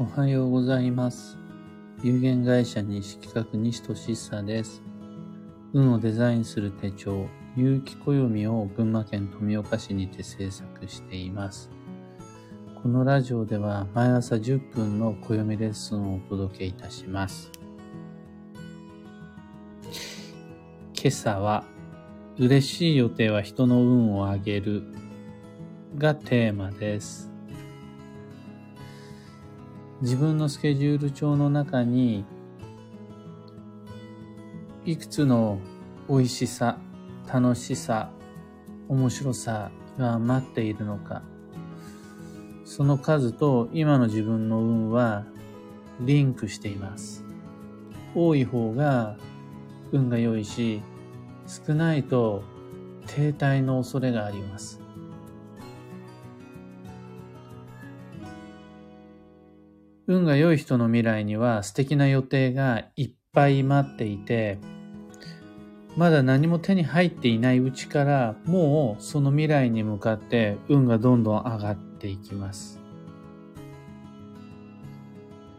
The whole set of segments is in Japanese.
おはようございます。有限会社西企画西俊久です。運をデザインする手帳、有機暦を群馬県富岡市にて制作しています。このラジオでは毎朝10分の暦レッスンをお届けいたします。今朝は、嬉しい予定は人の運を上げるがテーマです。自分のスケジュール帳の中に、いくつの美味しさ、楽しさ、面白さが待っているのか、その数と今の自分の運はリンクしています。多い方が運が良いし、少ないと停滞の恐れがあります。運が良い人の未来には素敵な予定がいっぱい待っていて、まだ何も手に入っていないうちから、もうその未来に向かって運がどんどん上がっていきます。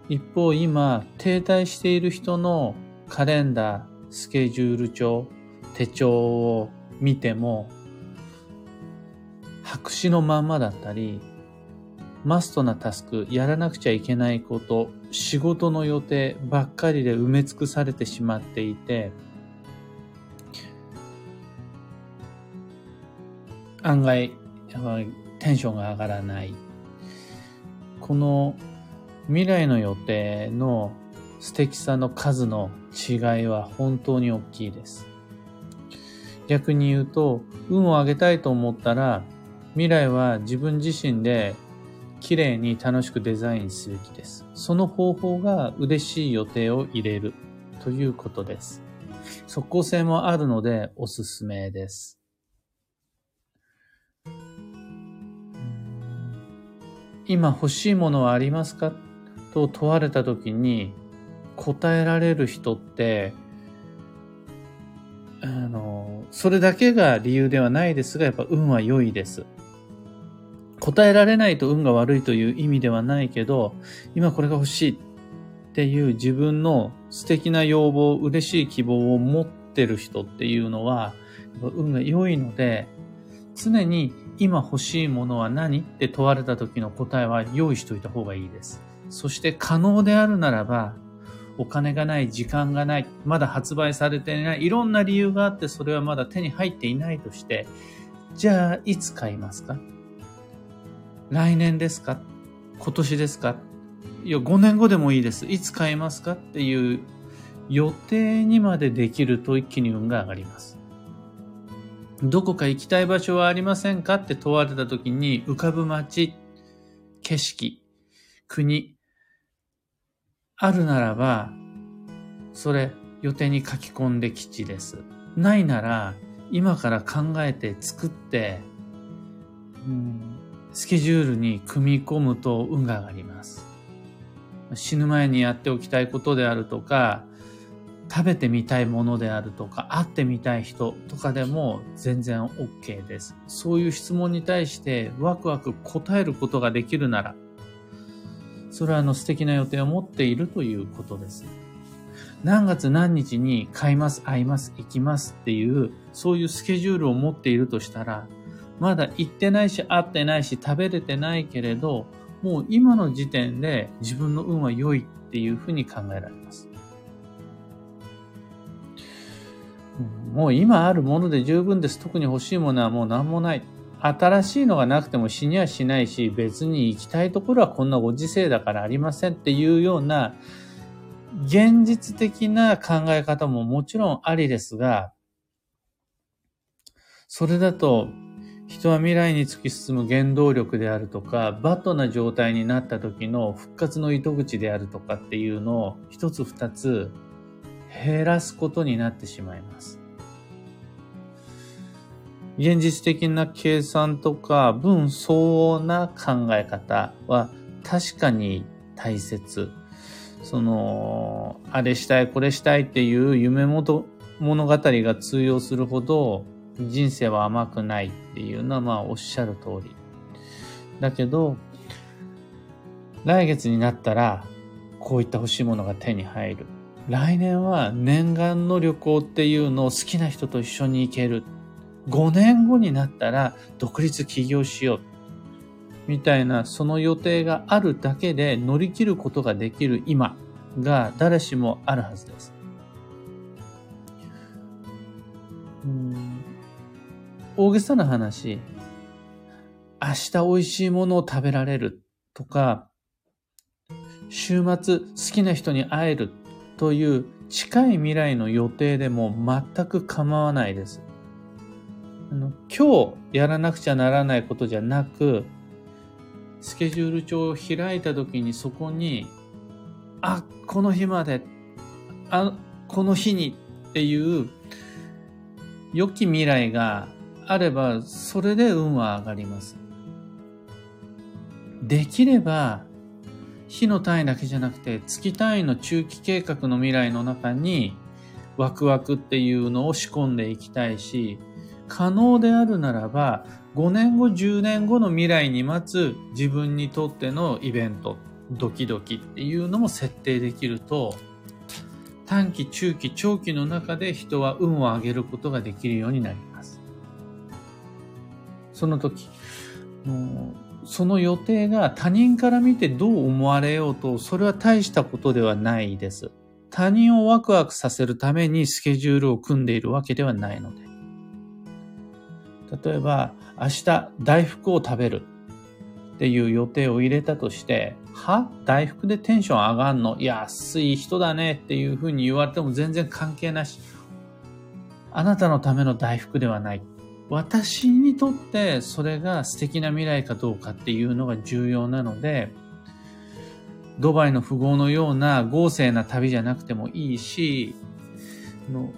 一方、今、停滞している人のカレンダー、スケジュール帳、手帳を見ても、白紙のまんまだったり、マストなタスク、やらなくちゃいけないこと、仕事の予定ばっかりで埋め尽くされてしまっていて、案外、テンションが上がらない。この未来の予定の素敵さの数の違いは本当に大きいです。逆に言うと、運を上げたいと思ったら、未来は自分自身で綺麗に楽しくデザインすべきです。その方法が嬉しい予定を入れるということです。即効性もあるのでおすすめです。今欲しいものはありますか？と問われた時に答えられる人って、あの、それだけが理由ではないですが、やっぱ運は良いです。答えられないと運が悪いという意味ではないけど、今これが欲しいっていう自分の素敵な要望、嬉しい希望を持ってる人っていうのは、運が良いので、常に今欲しいものは何って問われた時の答えは用意しといた方がいいです。そして可能であるならば、お金がない、時間がない、まだ発売されていない、いろんな理由があってそれはまだ手に入っていないとして、じゃあいつ買いますか？来年ですか？今年ですか？いや、5年後でもいいです。いつ買いますか？っていう予定にまでできると一気に運が上がります。どこか行きたい場所はありませんか？って問われた時に浮かぶ街、景色、国、あるならば、それ予定に書き込んで吉です。ないなら、今から考えて作って、うんスケジュールに組み込むと運が上がります。死ぬ前にやっておきたいことであるとか、食べてみたいものであるとか、会ってみたい人とかでも全然 OK です。そういう質問に対してワクワク答えることができるなら、それはあの素敵な予定を持っているということです。何月何日に買います、会います、行きますっていう、そういうスケジュールを持っているとしたら、まだ行ってないし、会ってないし、食べれてないけれど、もう今の時点で自分の運は良いっていうふうに考えられます。もう今あるもので十分です。特に欲しいものはもう何もない。新しいのがなくても死にはしないし、別に行きたいところはこんなご時世だからありませんっていうような、現実的な考え方ももちろんありですが、それだと人は未来に突き進む原動力であるとか、バッドな状態になった時の復活の糸口であるとかっていうのを一つ二つ減らすことになってしまいます。現実的な計算とか分相応な考え方は確かに大切。その、あれしたい、これしたいっていう夢物語が通用するほど人生は甘くないっていうのはまあおっしゃる通り。だけど、来月になったら、こういった欲しいものが手に入る。来年は念願の旅行っていうのを好きな人と一緒に行ける。5年後になったら独立起業しよう。みたいなその予定があるだけで乗り切ることができる今が誰しもあるはずです。うん大げさな話、明日美味しいものを食べられるとか、週末好きな人に会えるという近い未来の予定でも全く構わないです。あの今日やらなくちゃならないことじゃなく、スケジュール帳を開いた時にそこに、あ、この日まで、あ、この日にっていう良き未来があれば、それで運は上がります。できれば、日の単位だけじゃなくて月単位の中期計画の未来の中にワクワクっていうのを仕込んでいきたいし、可能であるならば5年後、10年後の未来に待つ自分にとってのイベント、ドキドキっていうのも設定できると、短期、中期、長期の中で人は運を上げることができるようになります。その時、その予定が他人から見てどう思われようと、それは大したことではないです。他人をワクワクさせるためにスケジュールを組んでいるわけではないので。例えば、明日大福を食べるっていう予定を入れたとして、は？大福でテンション上がんの？安い人だねっていうふうに言われても全然関係なし。あなたのための大福ではない。私にとってそれが素敵な未来かどうかっていうのが重要なので、ドバイの富豪のような豪勢な旅じゃなくてもいいし、の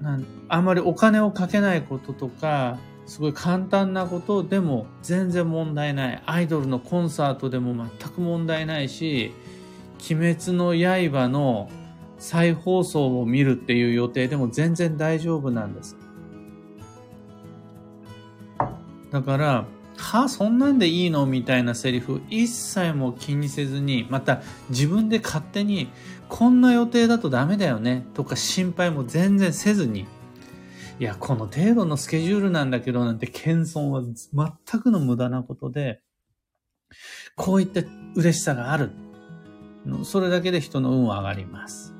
なんあんまりお金をかけないこととか、すごい簡単なことでも全然問題ない。アイドルのコンサートでも全く問題ないし、鬼滅の刃の再放送を見るっていう予定でも全然大丈夫なんです。だから、はそんなんでいいのみたいなセリフ一切も気にせずに、また自分で勝手に、こんな予定だとダメだよねとか心配も全然せずに、いや、この程度のスケジュールなんだけどなんて謙遜は全くの無駄なことで、こういった嬉しさがある。それだけで人の運は上がります。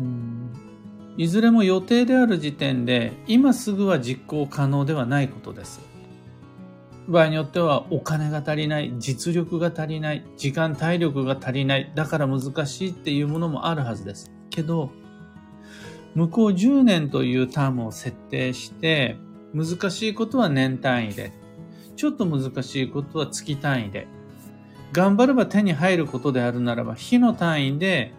うんいずれも予定である時点で今すぐは実行可能ではないことです。場合によってはお金が足りない、実力が足りない、時間体力が足りない、だから難しいっていうものもあるはずです。けど、向こう10年というタームを設定して、難しいことは年単位で、ちょっと難しいことは月単位で、頑張れば手に入ることであるならば、日の単位で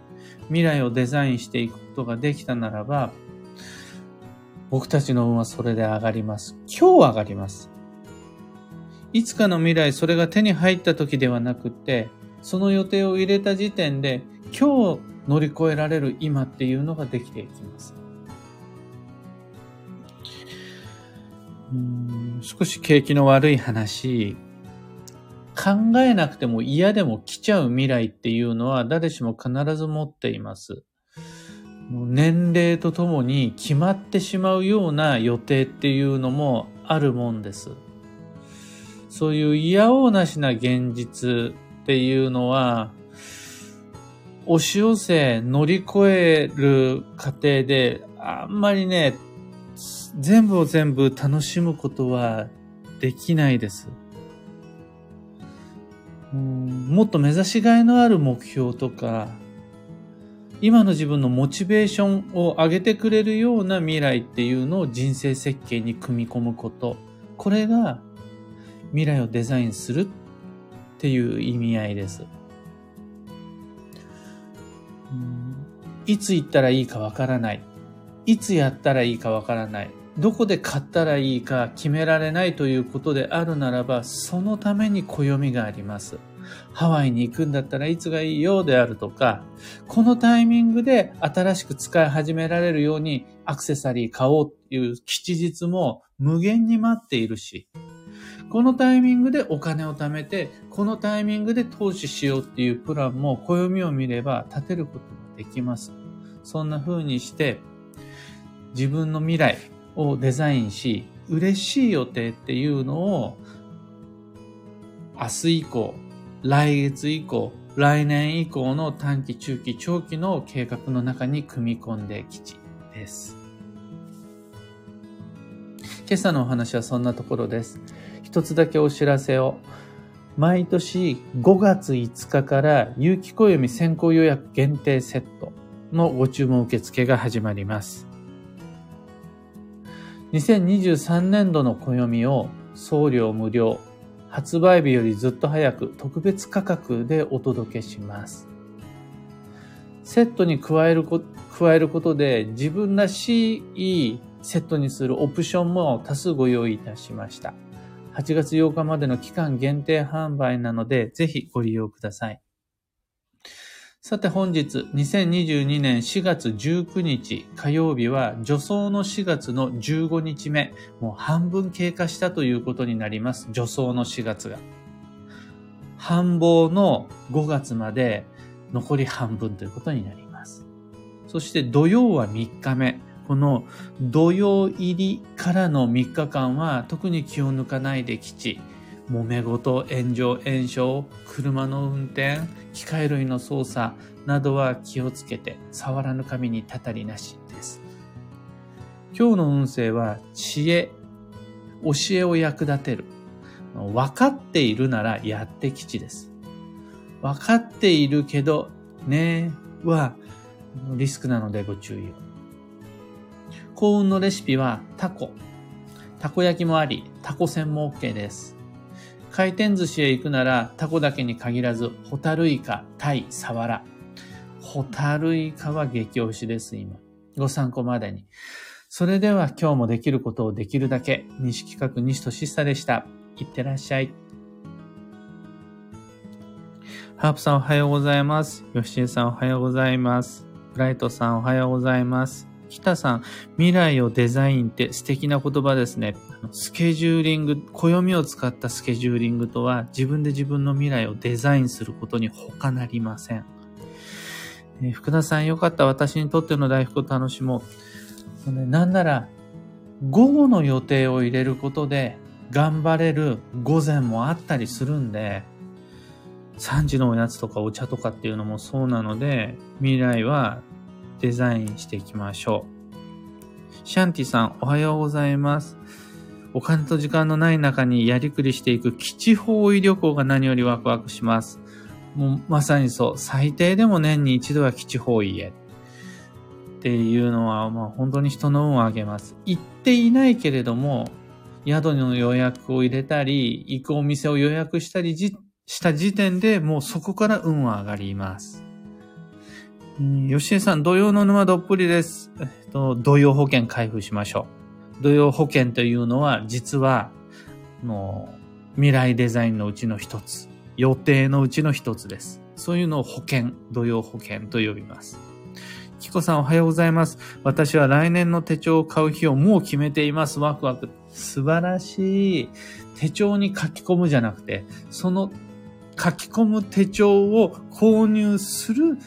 未来をデザインしていくことができたならば、僕たちの運はそれで上がります。今日上がります。いつかの未来、それが手に入った時ではなくて、その予定を入れた時点で、今日乗り越えられる今っていうのができていきます。うん少し景気の悪い話、考えなくても嫌でも来ちゃう未来っていうのは誰しも必ず持っています。年齢とともに決まってしまうような予定っていうのもあるもんです。そういう嫌おうなしな現実っていうのは、押し寄せ乗り越える過程で、あんまりね、全部を全部楽しむことはできないです。もっと目指しがいのある目標とか、今の自分のモチベーションを上げてくれるような未来っていうのを人生設計に組み込むこと。これが未来をデザインするっていう意味合いです。いつ行ったらいいかわからない。いつやったらいいかわからない。どこで買ったらいいか決められないということであるならば、そのために暦があります。ハワイに行くんだったらいつがいいよであるとか、このタイミングで新しく使い始められるようにアクセサリー買おうっていう吉日も無限に待っているし、このタイミングでお金を貯めて、このタイミングで投資しようっていうプランも暦を見れば立てることができます。そんな風にして、自分の未来をデザインし、嬉しい予定っていうのを、明日以降、来月以降、来年以降の短期、中期、長期の計画の中に組み込んできちです。今朝のお話はそんなところです。一つだけお知らせを。毎年5月5日から有機暦先行予約限定セットのご注文受付が始まります。2023年度の暦を送料無料、発売日よりずっと早く特別価格でお届けします。セットに加えるこ加えることで自分らしいセットにするオプションも多数ご用意いたしました。8月8日までの期間限定販売なので、ぜひご利用ください。さて本日、2022年4月19日火曜日は、助走の4月の15日目、もう半分経過したということになります。助走の4月が。繁忙の5月まで残り半分ということになります。そして土曜は3日目。この土曜入りからの3日間は特に気を抜かないで基地、揉め事、炎上、炎症、車の運転、機械類の操作などは気をつけて、触らぬ神にたたりなしです。今日の運勢は知恵、教えを役立てる。分かっているならやって吉です。分かっているけど、ねはリスクなのでご注意を。幸運のレシピはタコ。たこ焼きもあり、タコ船も OK です。回転寿司へ行くならタコだけに限らず、ホタルイカ、タイ、サワラ。ホタルイカは激推しです、今。ご参考までに。それでは今日もできることをできるだけ、西企画西俊久でした。いってらっしゃい。ハープさんおはようございます。ヨッシーさんおはようございます。ブライトさんおはようございます。北さん、未来をデザインって素敵な言葉ですね。スケジューリング、暦を使ったスケジューリングとは自分で自分の未来をデザインすることに他なりません。えー、福田さん、よかった。私にとっての大福を楽しもう。ね、なんなら、午後の予定を入れることで頑張れる午前もあったりするんで、3時のおやつとかお茶とかっていうのもそうなので、未来はデザインしていきましょう。シャンティさん、おはようございます。お金と時間のない中にやりくりしていく基地方位旅行が何よりワクワクします。もうまさにそう、最低でも年に一度は基地方位へ。っていうのは、まあ本当に人の運を上げます。行っていないけれども、宿の予約を入れたり、行くお店を予約したりした時点でもうそこから運は上がります。吉江さん、土曜の沼どっぷりです。えっと、土曜保険開封しましょう。土曜保険というのは、実は、もう、未来デザインのうちの一つ、予定のうちの一つです。そういうのを保険、土曜保険と呼びます。キコさんおはようございます。私は来年の手帳を買う日をもう決めています。ワクワク。素晴らしい。手帳に書き込むじゃなくて、その書き込む手帳を購入する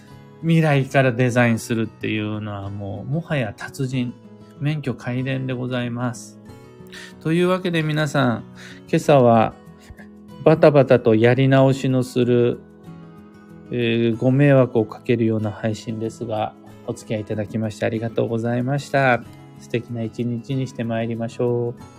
未来からデザインするっていうのはもう、もはや達人、免許改伝でございます。というわけで皆さん、今朝はバタバタとやり直しのする、えー、ご迷惑をかけるような配信ですが、お付き合いいただきましてありがとうございました。素敵な一日にして参りましょう。